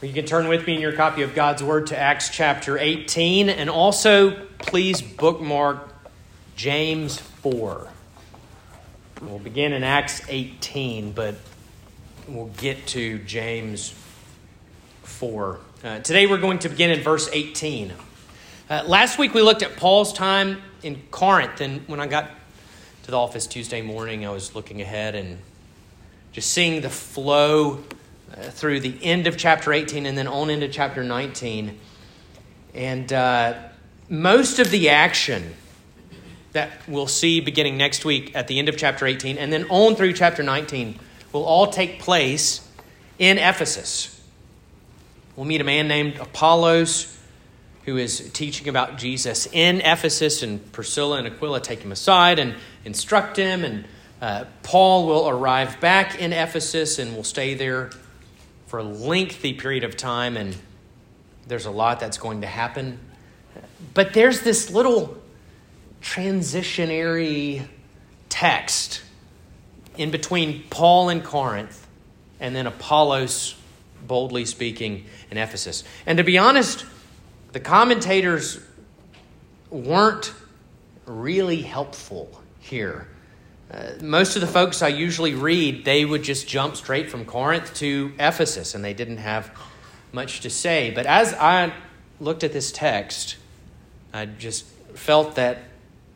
You can turn with me in your copy of God's Word to Acts chapter 18, and also please bookmark James 4. We'll begin in Acts 18, but we'll get to James 4. Uh, today we're going to begin in verse 18. Uh, last week we looked at Paul's time in Corinth, and when I got to the office Tuesday morning, I was looking ahead and just seeing the flow through the end of chapter 18 and then on into chapter 19. And uh, most of the action that we'll see beginning next week at the end of chapter 18 and then on through chapter 19 will all take place in Ephesus. We'll meet a man named Apollos who is teaching about Jesus in Ephesus, and Priscilla and Aquila take him aside and instruct him. And uh, Paul will arrive back in Ephesus and will stay there for a lengthy period of time, and there's a lot that's going to happen. But there's this little transitionary text in between Paul and Corinth and then Apollos boldly speaking in Ephesus. And to be honest, the commentators weren't really helpful here. Uh, most of the folks I usually read, they would just jump straight from Corinth to Ephesus, and they didn't have much to say. But as I looked at this text, I just felt that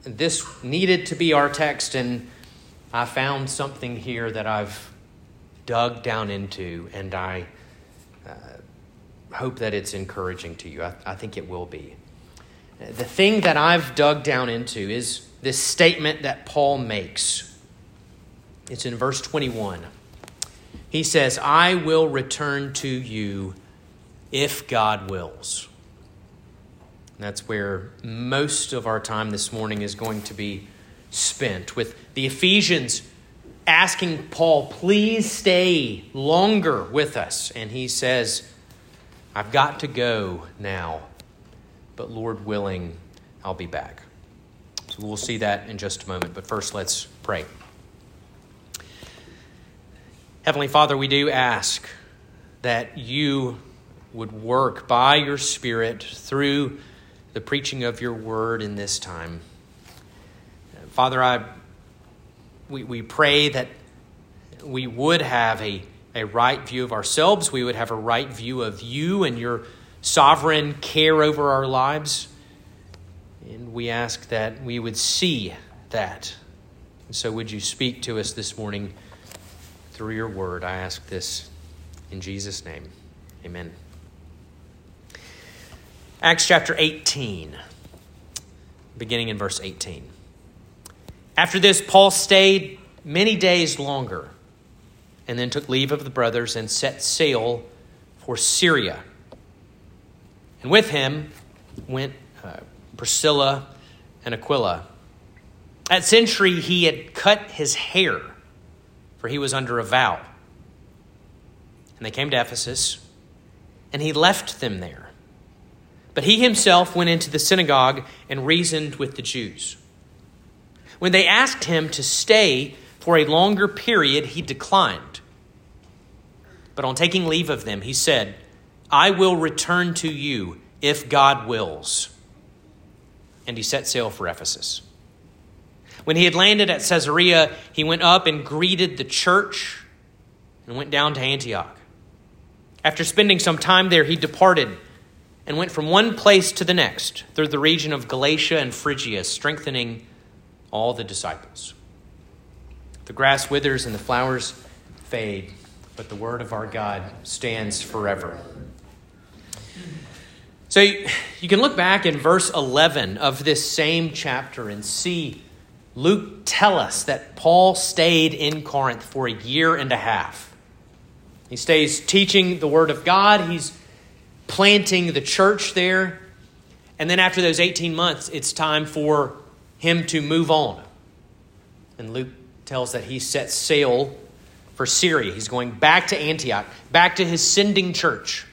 this needed to be our text, and I found something here that I've dug down into, and I uh, hope that it's encouraging to you. I, I think it will be. The thing that I've dug down into is this statement that Paul makes. It's in verse 21. He says, I will return to you if God wills. That's where most of our time this morning is going to be spent, with the Ephesians asking Paul, please stay longer with us. And he says, I've got to go now, but Lord willing, I'll be back. So we'll see that in just a moment. But first, let's pray. Heavenly Father, we do ask that you would work by your Spirit through the preaching of your word in this time. Father, I, we, we pray that we would have a, a right view of ourselves, we would have a right view of you and your sovereign care over our lives. And we ask that we would see that. And so, would you speak to us this morning through your word? I ask this in Jesus' name. Amen. Acts chapter 18, beginning in verse 18. After this, Paul stayed many days longer and then took leave of the brothers and set sail for Syria. And with him went uh, Priscilla and Aquila. At Cenchreae, he had cut his hair, for he was under a vow. And they came to Ephesus, and he left them there. But he himself went into the synagogue and reasoned with the Jews. When they asked him to stay for a longer period, he declined. But on taking leave of them, he said, I will return to you if God wills and he set sail for Ephesus. When he had landed at Caesarea, he went up and greeted the church and went down to Antioch. After spending some time there, he departed and went from one place to the next through the region of Galatia and Phrygia, strengthening all the disciples. The grass withers and the flowers fade, but the word of our God stands forever. So you can look back in verse 11 of this same chapter and see Luke tell us that Paul stayed in Corinth for a year and a half. He stays teaching the Word of God, he's planting the church there. And then after those 18 months, it's time for him to move on. And Luke tells that he sets sail for Syria. He's going back to Antioch, back to his sending church.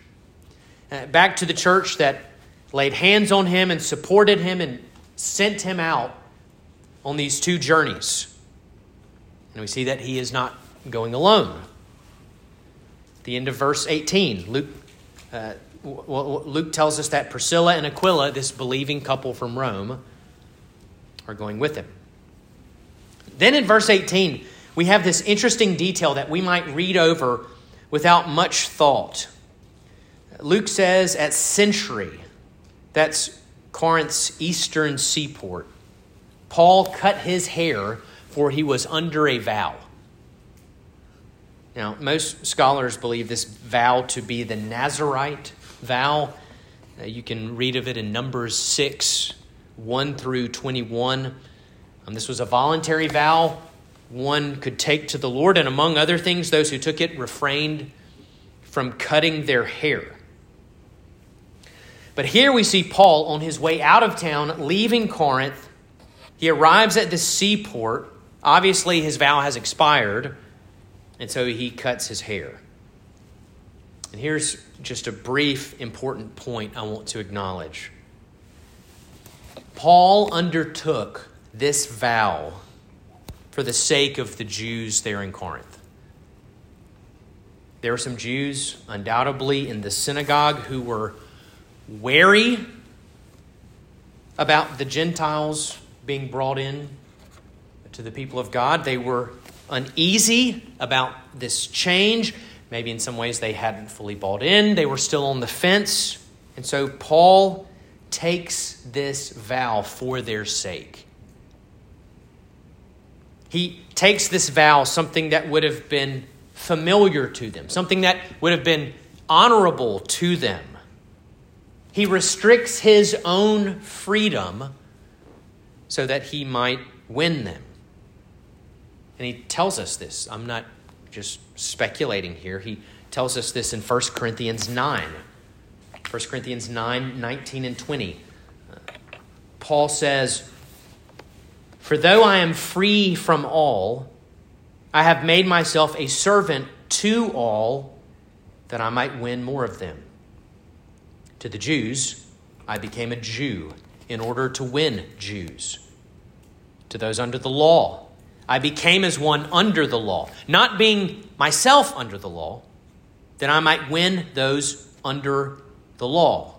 Uh, back to the church that laid hands on him and supported him and sent him out on these two journeys. And we see that he is not going alone. The end of verse 18, Luke Uh, Luke tells us that Priscilla and Aquila, this believing couple from Rome, are going with him. Then in verse 18, we have this interesting detail that we might read over without much thought. Luke says at Cenchreae, that's Corinth's eastern seaport, Paul cut his hair, for he was under a vow. Now, most scholars believe this vow to be the Nazarite vow. Uh, you can read of it in Numbers 6 1 through 21. Um, this was a voluntary vow one could take to the Lord, and among other things, those who took it refrained from cutting their hair. But here we see Paul on his way out of town, leaving Corinth. He arrives at the seaport. Obviously, his vow has expired, and so he cuts his hair. And here's just a brief, important point I want to acknowledge. Paul undertook this vow for the sake of the Jews there in Corinth. There were some Jews, undoubtedly, in the synagogue who were wary about the Gentiles being brought in to the people of God. They were uneasy about this change. Maybe in some ways they hadn't fully bought in, they were still on the fence. And so Paul takes this vow for their sake. He takes this vow, something that would have been familiar to them, something that would have been honorable to them. He restricts his own freedom so that he might win them. And he tells us this. I'm not just speculating here. He tells us this in 1 Corinthians 9. 1 Corinthians 9 19 and 20. Paul says, For though I am free from all, I have made myself a servant to all that I might win more of them. To the Jews, I became a Jew in order to win Jews. To those under the law, I became as one under the law, not being myself under the law, that I might win those under the law.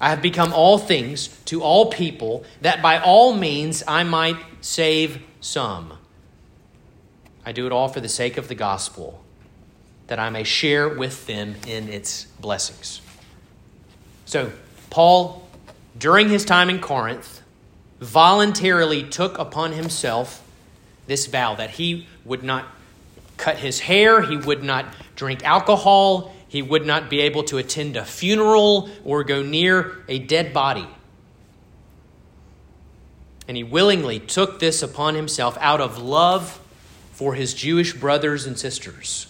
I have become all things to all people, that by all means I might save some. I do it all for the sake of the gospel, that I may share with them in its blessings. So, Paul, during his time in Corinth, voluntarily took upon himself this vow that he would not cut his hair, he would not drink alcohol, he would not be able to attend a funeral or go near a dead body. And he willingly took this upon himself out of love for his Jewish brothers and sisters,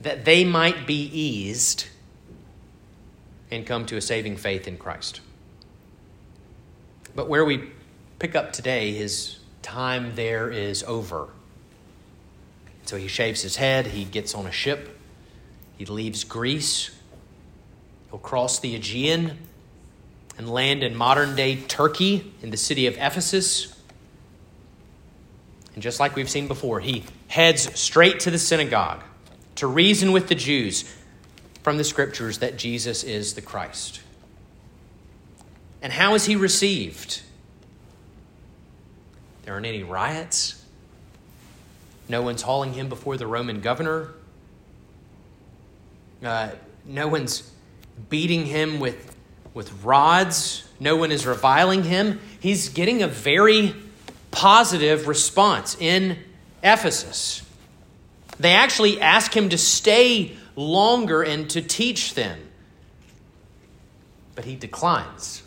that they might be eased and come to a saving faith in Christ. But where we pick up today his time there is over. So he shaves his head, he gets on a ship, he leaves Greece, he'll cross the Aegean and land in modern day Turkey in the city of Ephesus. And just like we've seen before, he heads straight to the synagogue to reason with the Jews from the scriptures that Jesus is the Christ. And how is he received? There aren't any riots. No one's hauling him before the Roman governor. Uh, no one's beating him with, with rods. No one is reviling him. He's getting a very positive response in Ephesus. They actually ask him to stay longer and to teach them. But he declines.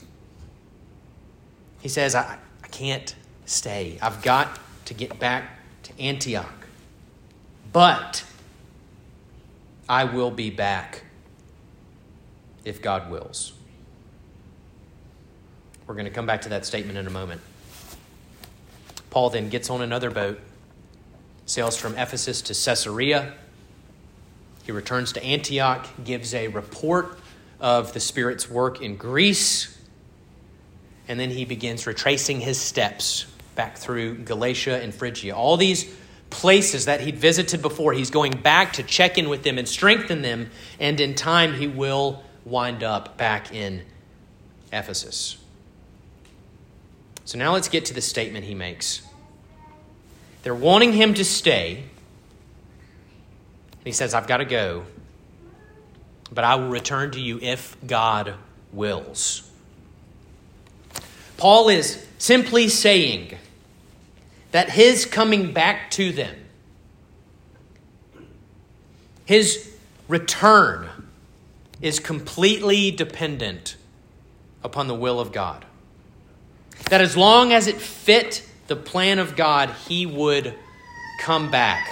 He says, I, I can't stay. I've got to get back to Antioch. But I will be back if God wills. We're going to come back to that statement in a moment. Paul then gets on another boat, sails from Ephesus to Caesarea. He returns to Antioch, gives a report of the Spirit's work in Greece, and then he begins retracing his steps back through Galatia and Phrygia. All these places that he'd visited before. He's going back to check in with them and strengthen them, and in time he will wind up back in Ephesus. So now let's get to the statement he makes. They're wanting him to stay. He says, I've got to go, but I will return to you if God wills. Paul is simply saying that his coming back to them, his return, is completely dependent upon the will of God. That as long as it fit the plan of God, he would come back.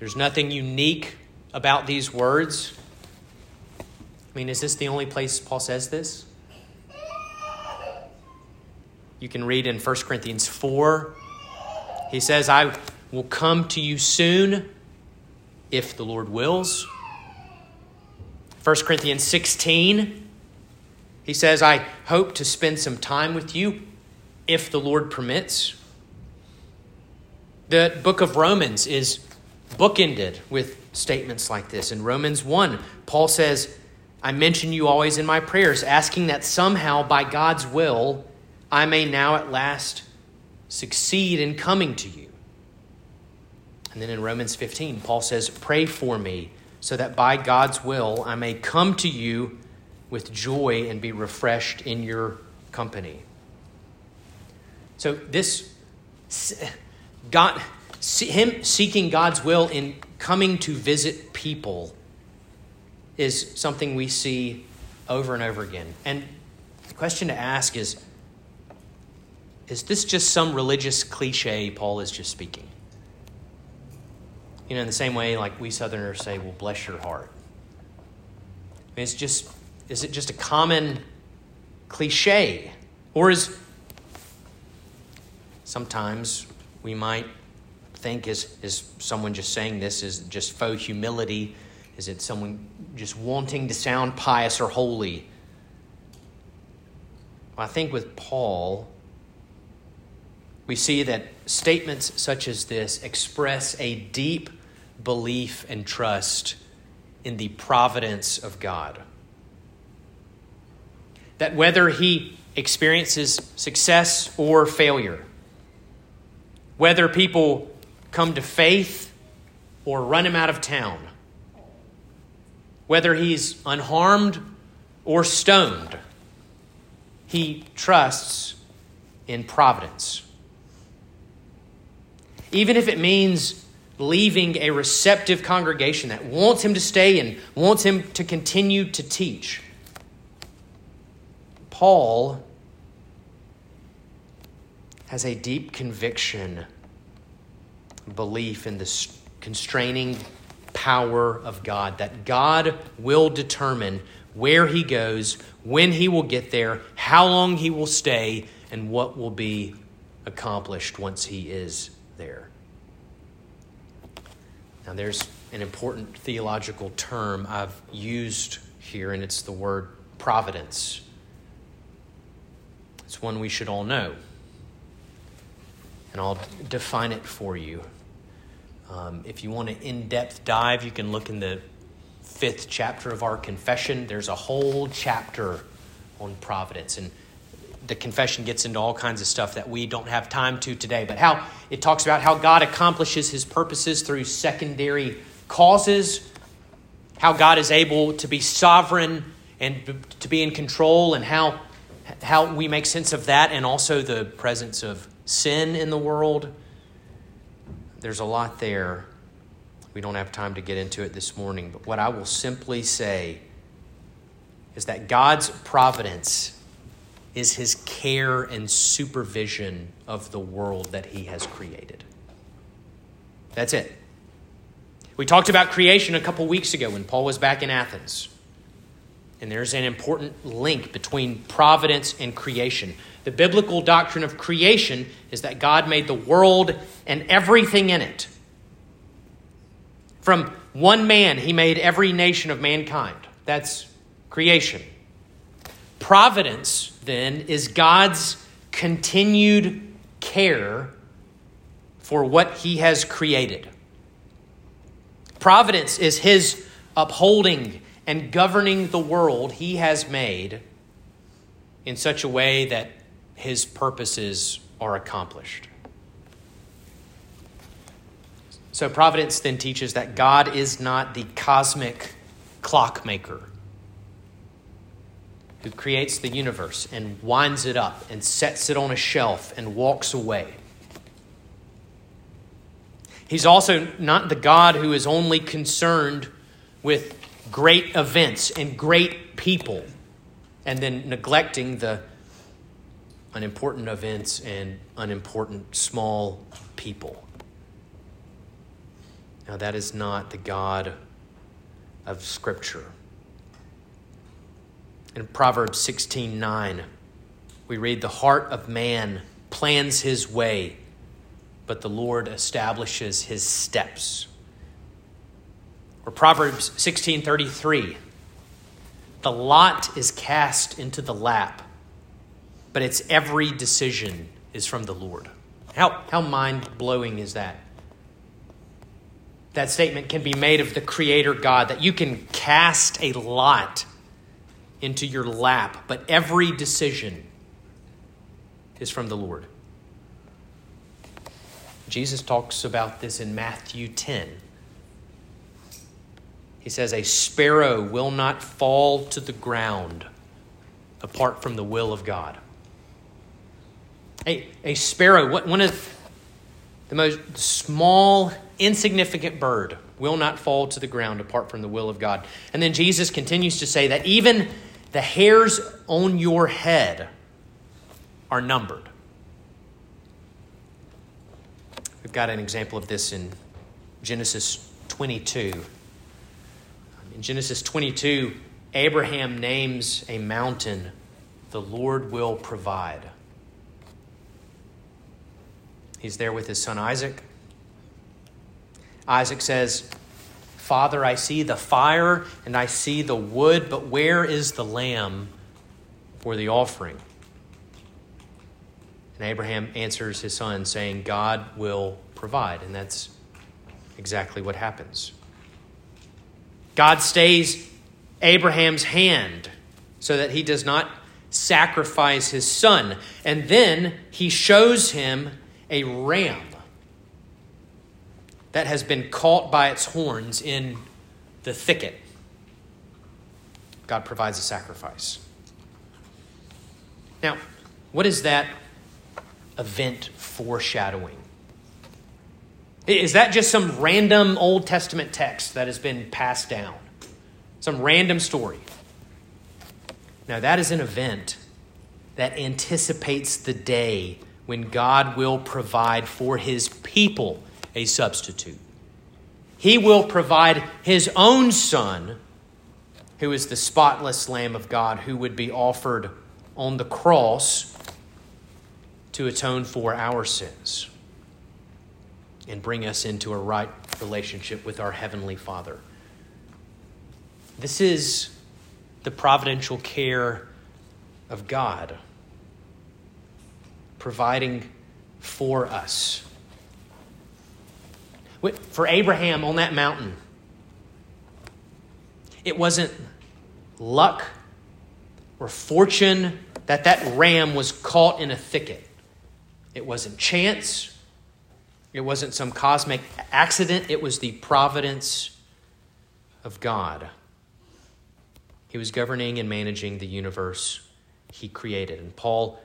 There's nothing unique about these words. I mean, is this the only place Paul says this? You can read in 1 Corinthians 4. He says, I will come to you soon if the Lord wills. 1 Corinthians 16, he says, I hope to spend some time with you if the Lord permits. The book of Romans is bookended with statements like this. In Romans 1, Paul says, I mention you always in my prayers, asking that somehow by God's will I may now at last succeed in coming to you. And then in Romans 15, Paul says, Pray for me so that by God's will I may come to you with joy and be refreshed in your company. So, this, God, him seeking God's will in coming to visit people is something we see over and over again. And the question to ask is is this just some religious cliche Paul is just speaking? You know, in the same way, like we Southerners say, well, bless your heart. I mean, it's just, is it just a common cliche? Or is sometimes we might think is, is someone just saying this is just faux humility? Is it someone just wanting to sound pious or holy? Well, I think with Paul, we see that statements such as this express a deep belief and trust in the providence of God. That whether he experiences success or failure, whether people come to faith or run him out of town, whether he's unharmed or stoned, he trusts in providence even if it means leaving a receptive congregation that wants him to stay and wants him to continue to teach. Paul has a deep conviction, belief in the constraining power of God, that God will determine where he goes, when he will get there, how long he will stay, and what will be accomplished once he is there. Now, there's an important theological term I've used here, and it's the word providence. It's one we should all know. And I'll define it for you. Um, if you want an in depth dive, you can look in the fifth chapter of our confession. There's a whole chapter on providence. And the confession gets into all kinds of stuff that we don't have time to today, but how it talks about how God accomplishes his purposes through secondary causes, how God is able to be sovereign and to be in control, and how, how we make sense of that, and also the presence of sin in the world. There's a lot there. We don't have time to get into it this morning, but what I will simply say is that God's providence is his care and supervision of the world that he has created. That's it. We talked about creation a couple weeks ago when Paul was back in Athens. And there's an important link between providence and creation. The biblical doctrine of creation is that God made the world and everything in it. From one man, he made every nation of mankind. That's creation. Providence, then, is God's continued care for what he has created. Providence is his upholding and governing the world he has made in such a way that his purposes are accomplished. So, providence then teaches that God is not the cosmic clockmaker who creates the universe and winds it up and sets it on a shelf and walks away. He's also not the God who is only concerned with great events and great people and then neglecting the unimportant events and unimportant small people. Now, that is not the God of Scripture. In Proverbs 16 9, we read, The heart of man plans his way, but the Lord establishes his steps. Or Proverbs 16 33, The lot is cast into the lap, but its every decision is from the Lord. How, how mind blowing is that? That statement can be made of the Creator God, that you can cast a lot into your lap, but every decision is from the Lord. Jesus talks about this in Matthew 10. He says, A sparrow will not fall to the ground apart from the will of God. A, a sparrow, one of the most small, insignificant bird, will not fall to the ground apart from the will of God. And then Jesus continues to say that even the hairs on your head are numbered. We've got an example of this in Genesis 22. Genesis 22, Abraham names a mountain, the Lord will provide. He's there with his son Isaac. Isaac says, Father, I see the fire and I see the wood, but where is the lamb for the offering? And Abraham answers his son, saying, God will provide. And that's exactly what happens. God stays Abraham's hand so that he does not sacrifice his son. And then he shows him a ram that has been caught by its horns in the thicket. God provides a sacrifice. Now, what is that event foreshadowing? Is that just some random Old Testament text that has been passed down? Some random story? Now, that is an event that anticipates the day when God will provide for his people a substitute. He will provide his own son, who is the spotless Lamb of God, who would be offered on the cross to atone for our sins and bring us into a right relationship with our Heavenly Father. This is the providential care of God, providing for us for Abraham on that mountain, it wasn't luck or fortune that that ram was caught in a thicket. It wasn't chance. It wasn't some cosmic accident. It was the providence of God. He was governing and managing the universe he created. And Paul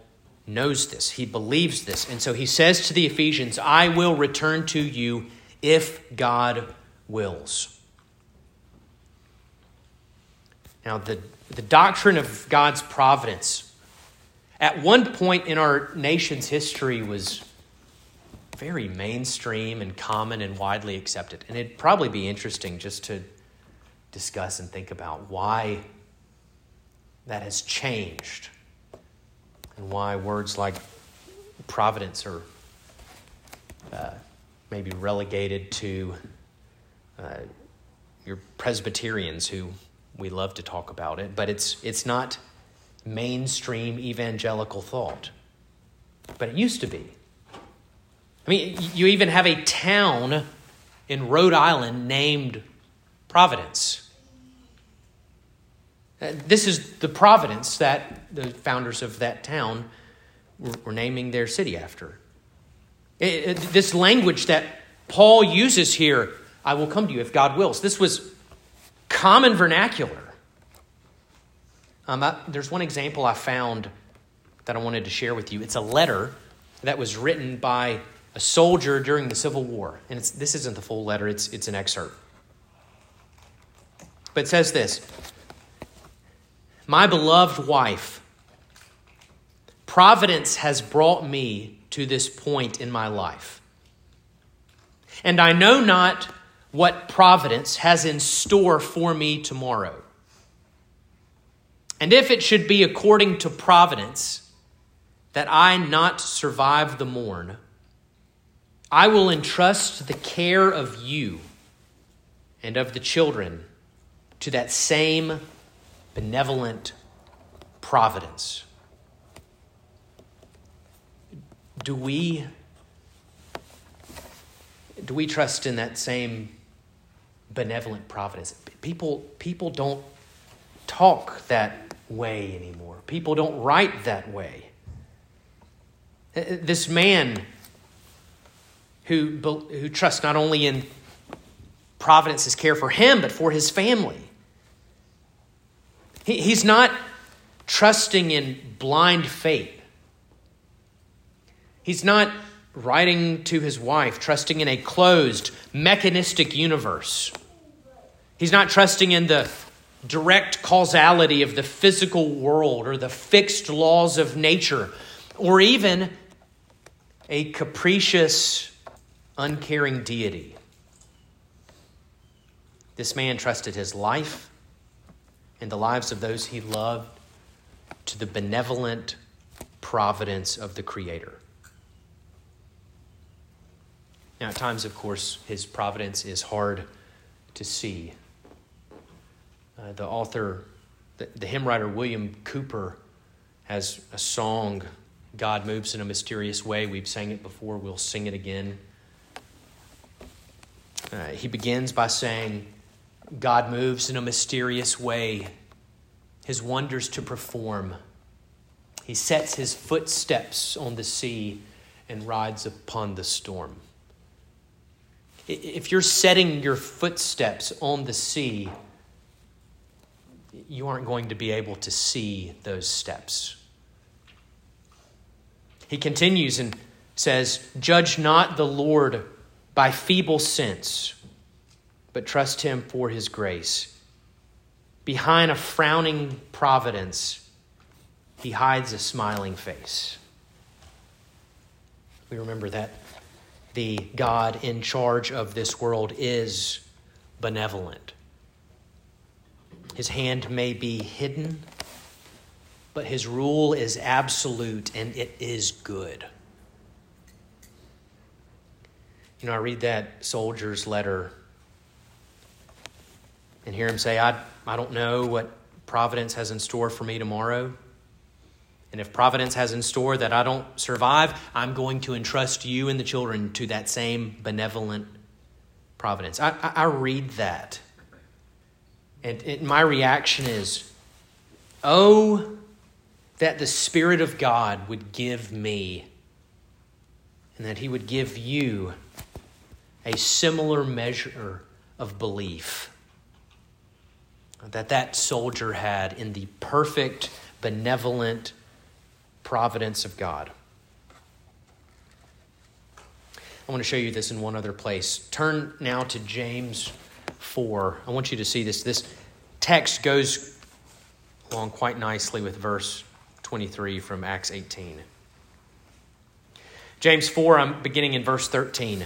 knows this. He believes this. And so he says to the Ephesians, I will return to you if God wills. Now, the, the doctrine of God's providence at one point in our nation's history was very mainstream and common and widely accepted. And it'd probably be interesting just to discuss and think about why that has changed and why words like providence are uh, maybe relegated to uh, your Presbyterians who we love to talk about it, but it's, it's not mainstream evangelical thought. But it used to be. I mean, you even have a town in Rhode Island named Providence. Uh, this is the Providence that the founders of that town were naming their city after. This language that Paul uses here, I will come to you if God wills, this was common vernacular. Um, I, there's one example I found that I wanted to share with you. It's a letter that was written by a soldier during the Civil War. And this isn't the full letter, it's, it's an excerpt. But it says this My beloved wife, Providence has brought me to this point in my life. And I know not what Providence has in store for me tomorrow. And if it should be according to Providence that I not survive the morn, I will entrust the care of you and of the children to that same benevolent providence. Do we do we trust in that same benevolent providence? People people don't talk that way anymore. People don't write that way. This man who, who trusts not only in providence's care for him, but for his family. He, he's not trusting in blind faith. He's not writing to his wife, trusting in a closed, mechanistic universe. He's not trusting in the direct causality of the physical world or the fixed laws of nature or even a capricious uncaring deity. This man trusted his life and the lives of those he loved to the benevolent providence of the Creator. Now, at times, of course, his providence is hard to see. Uh, the author, the, the hymn writer William Cowper, has a song, God Moves in a Mysterious Way. We've sang it before, we'll sing it again. Uh, he begins by saying, God moves in a mysterious way, his wonders to perform. He sets his footsteps on the sea and rides upon the storm. If you're setting your footsteps on the sea, you aren't going to be able to see those steps. He continues and says, Judge not the Lord by feeble sense, but trust Him for His grace. Behind a frowning providence, He hides a smiling face. We remember that the God in charge of this world is benevolent. His hand may be hidden, but his rule is absolute and it is good. You know, I read that soldier's letter and hear him say, I, I don't know what Providence has in store for me tomorrow. And if Providence has in store that I don't survive, I'm going to entrust you and the children to that same benevolent providence. I, I, I read that. And, and my reaction is, oh, that the Spirit of God would give me and that He would give you a similar measure of belief that that soldier had in the perfect, benevolent providence of God. I want to show you this in one other place. Turn now to James 4. I want you to see this. This text goes along quite nicely with verse 23 from Acts 18. James 4, I'm beginning in verse 13.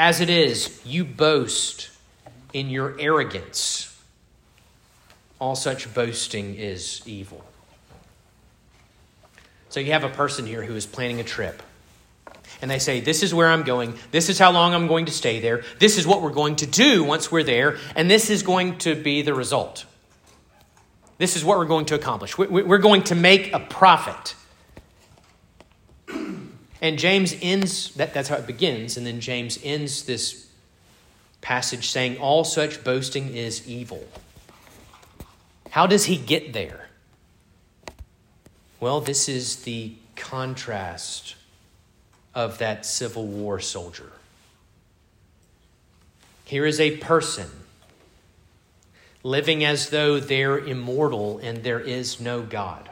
As it is, you boast in your arrogance. All such boasting is evil. So you have a person here who is planning a trip. And they say, This is where I'm going. This is how long I'm going to stay there. This is what we're going to do once we're there. And this is going to be the result. This is what we're going to accomplish. We're going to make a profit. And James ends, that, that's how it begins, and then James ends this passage saying, All such boasting is evil. How does he get there? Well, this is the contrast of that Civil War soldier. Here is a person living as though they're immortal and there is no God.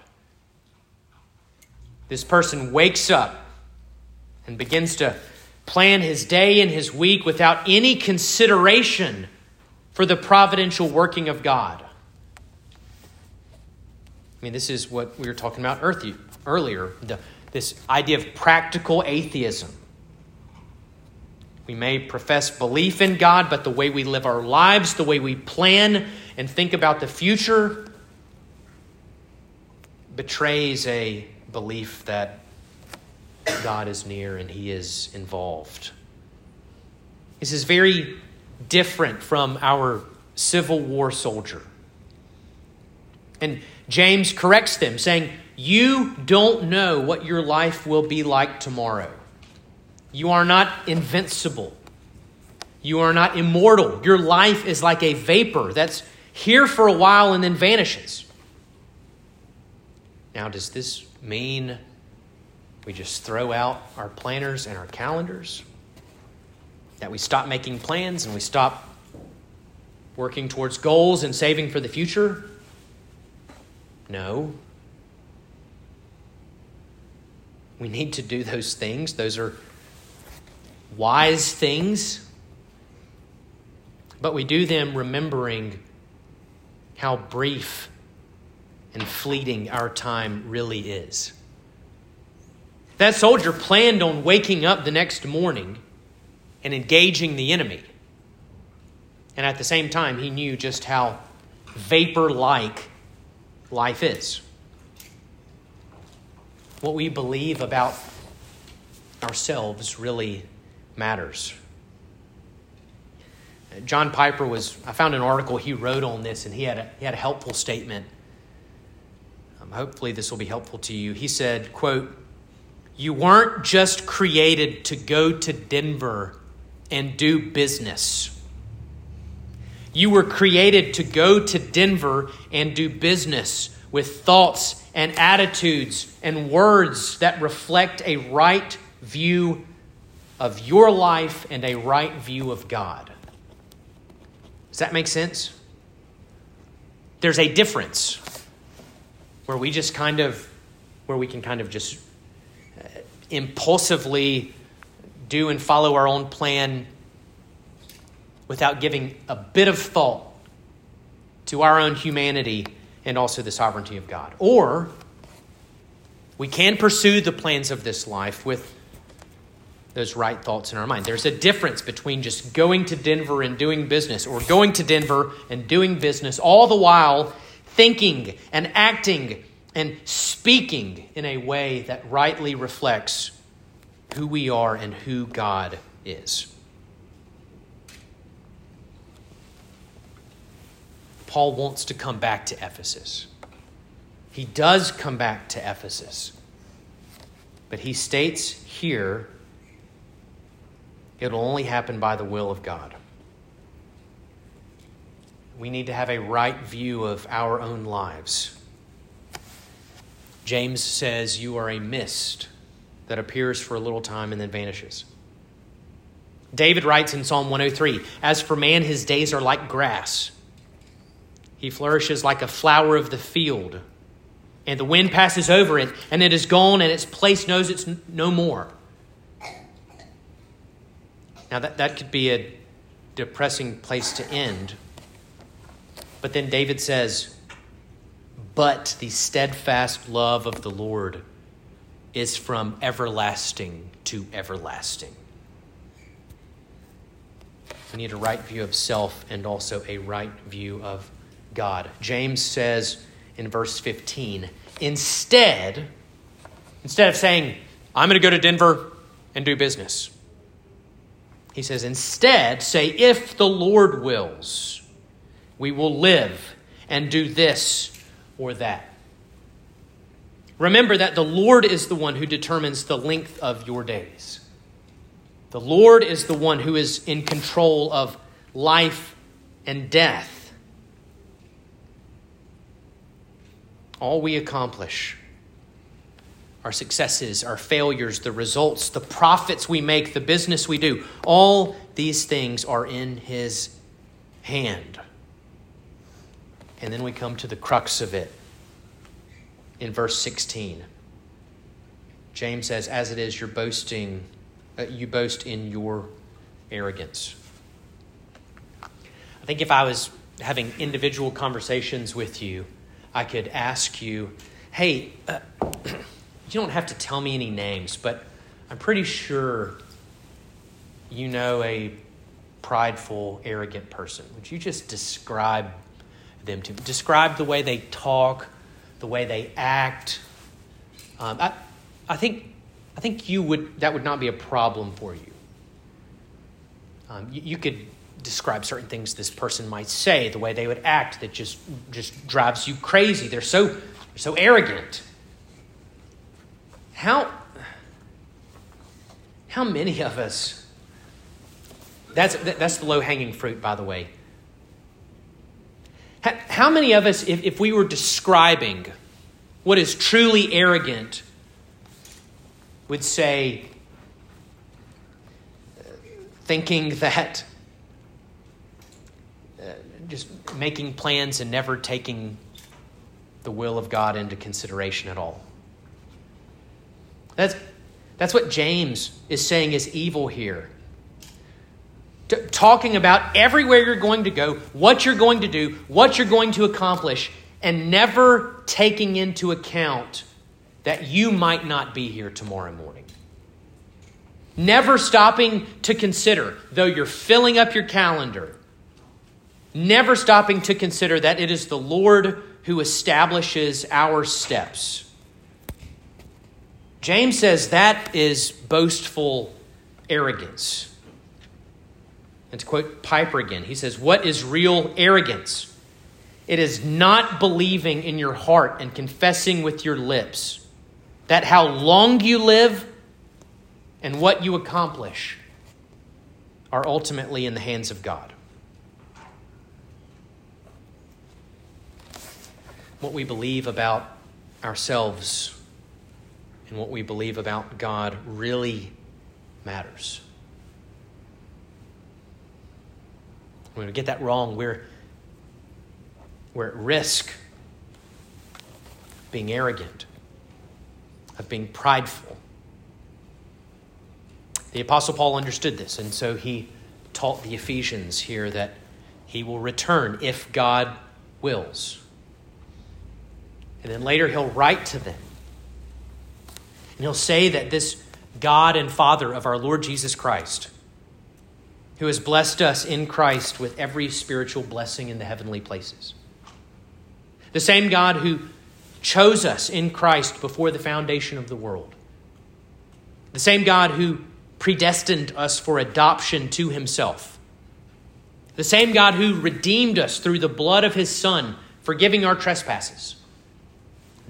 This person wakes up and begins to plan his day and his week without any consideration for the providential working of God. I mean, this is what we were talking about earlier the, this idea of practical atheism. We may profess belief in God, but the way we live our lives, the way we plan and think about the future, betrays a belief that God is near and He is involved. This is very different from our Civil War soldier. And James corrects them, saying, You don't know what your life will be like tomorrow. You are not invincible. You are not immortal. Your life is like a vapor that's here for a while and then vanishes. Now, does this mean we just throw out our planners and our calendars? That we stop making plans and we stop working towards goals and saving for the future? No. We need to do those things. Those are wise things. But we do them remembering how brief and fleeting our time really is. That soldier planned on waking up the next morning and engaging the enemy. And at the same time, he knew just how vapor like life is. What we believe about ourselves really matters. John Piper was, I found an article he wrote on this, and he had a, he had a helpful statement. Um, hopefully, this will be helpful to you. He said, quote, You weren't just created to go to Denver and do business. You were created to go to Denver and do business with thoughts and attitudes and words that reflect a right view of your life and a right view of God. Does that make sense? There's a difference where we just kind of, where we can kind of just impulsively do and follow our own plan without giving a bit of thought to our own humanity and also the sovereignty of God. Or we can pursue the plans of this life with those right thoughts in our mind. There's a difference between just going to Denver and doing business or going to Denver and doing business, all the while thinking and acting and speaking in a way that rightly reflects who we are and who God is. Paul wants to come back to Ephesus. He does come back to Ephesus. But he states here it'll only happen by the will of God. We need to have a right view of our own lives. James says, You are a mist that appears for a little time and then vanishes. David writes in Psalm 103 As for man, his days are like grass. He flourishes like a flower of the field. And the wind passes over it, and it is gone, and its place knows it's no more. Now, that, that could be a depressing place to end. But then David says, But the steadfast love of the Lord is from everlasting to everlasting. We need a right view of self and also a right view of God. James says in verse 15, instead, instead of saying, I'm going to go to Denver and do business, he says, instead, say, if the Lord wills, we will live and do this or that. Remember that the Lord is the one who determines the length of your days. The Lord is the one who is in control of life and death. All we accomplish, our successes, our failures, the results, the profits we make, the business we do, all these things are in His hand. And then we come to the crux of it in verse 16. James says, As it is, you're boasting, uh, you boast in your arrogance. I think if I was having individual conversations with you, I could ask you, Hey, uh, you don't have to tell me any names, but I'm pretty sure you know a prideful, arrogant person. Would you just describe them to? Describe the way they talk the way they act. Um, I, I think, I think you would, that would not be a problem for you. Um, you. You could describe certain things this person might say, the way they would act, that just, just drives you crazy. They're so, they're so arrogant. How, how many of us, that's, that's the low hanging fruit, by the way. How many of us, if, if we were describing what is truly arrogant, would say, thinking that uh, just making plans and never taking the will of God into consideration at all? That's, that's what James is saying is evil here talking about everywhere you're going to go, what you're going to do, what you're going to accomplish, and never taking into account that you might not be here tomorrow morning. Never stopping to consider, though you're filling up your calendar, never stopping to consider that it is the Lord who establishes our steps. James says that is boastful arrogance. And to quote Piper again, he says, What is real arrogance? It is not believing in your heart and confessing with your lips that how long you live and what you accomplish are ultimately in the hands of God. What we believe about ourselves and what we believe about God really matters. When we get that wrong, we're, we're at risk of being arrogant, of being prideful. The Apostle Paul understood this, and so he taught the Ephesians here that he will return if God wills. And then later he'll write to them. And he'll say that this God and Father of our Lord Jesus Christ, who has blessed us in Christ with every spiritual blessing in the heavenly places. The same God who chose us in Christ before the foundation of the world. The same God who predestined us for adoption to himself. The same God who redeemed us through the blood of his Son, forgiving our trespasses.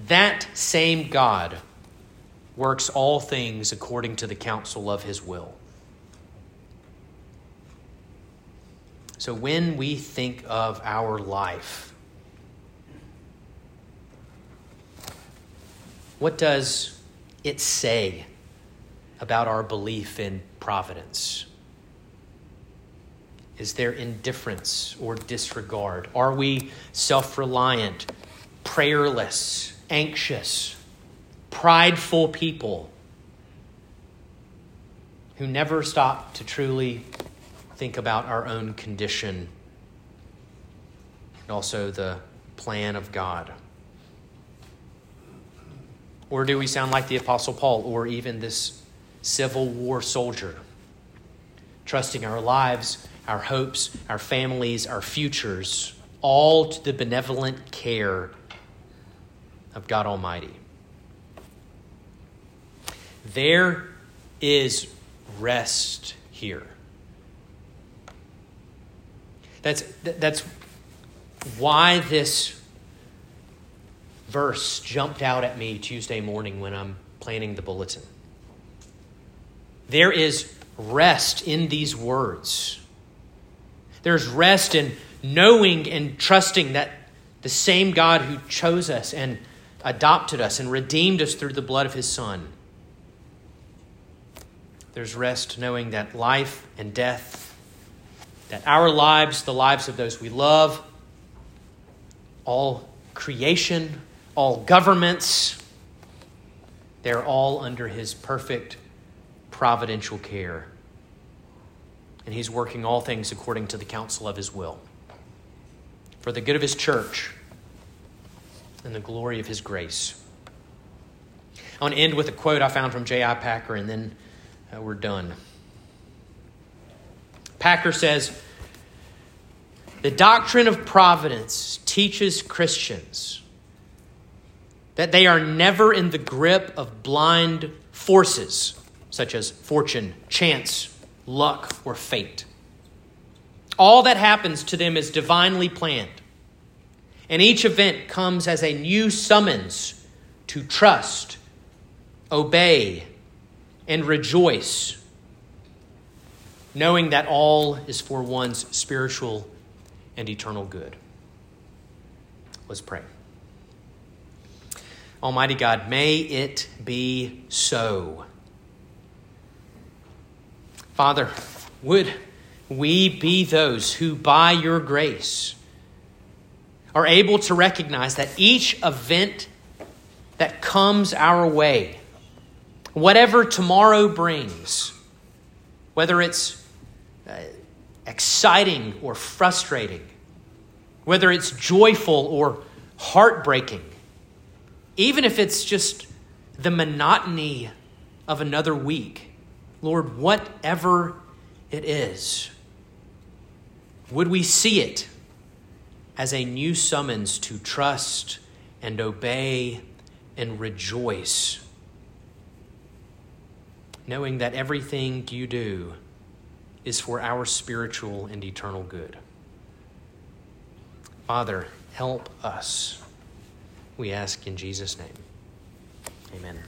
That same God works all things according to the counsel of his will. So when we think of our life, what does it say about our belief in providence? Is there indifference or disregard? Are we self reliant, prayerless, anxious, prideful people who never stop to truly think about our own condition and also the plan of God? Or do we sound like the Apostle Paul or even this Civil War soldier, trusting our lives, our hopes, our families, our futures, all to the benevolent care of God Almighty. There is rest here. That's, that's why this verse jumped out at me Tuesday morning when I'm planning the bulletin. There is rest in these words. There's rest in knowing and trusting that the same God who chose us and adopted us and redeemed us through the blood of his Son. There's rest knowing that life and death, that our lives, the lives of those we love, all creation, all governments, they're all under his perfect providential care. And he's working all things according to the counsel of his will for the good of his church and the glory of his grace. I want to end with a quote I found from J.I. Packer, and then uh, we're done. Packer says, The doctrine of providence teaches Christians that they are never in the grip of blind forces such as fortune, chance, luck, or fate. All that happens to them is divinely planned. And each event comes as a new summons to trust, obey, and rejoice, knowing that all is for one's spiritual and eternal good. Let's pray. Almighty God, may it be so. Father, would we be those who, by your grace, are able to recognize that each event that comes our way, whatever tomorrow brings, whether it's Uh, exciting or frustrating, whether it's joyful or heartbreaking, even if it's just the monotony of another week, Lord, whatever it is, would we see it as a new summons to trust and obey and rejoice, knowing that everything you do is for our spiritual and eternal good. Father, help us. We ask in Jesus' name. Amen.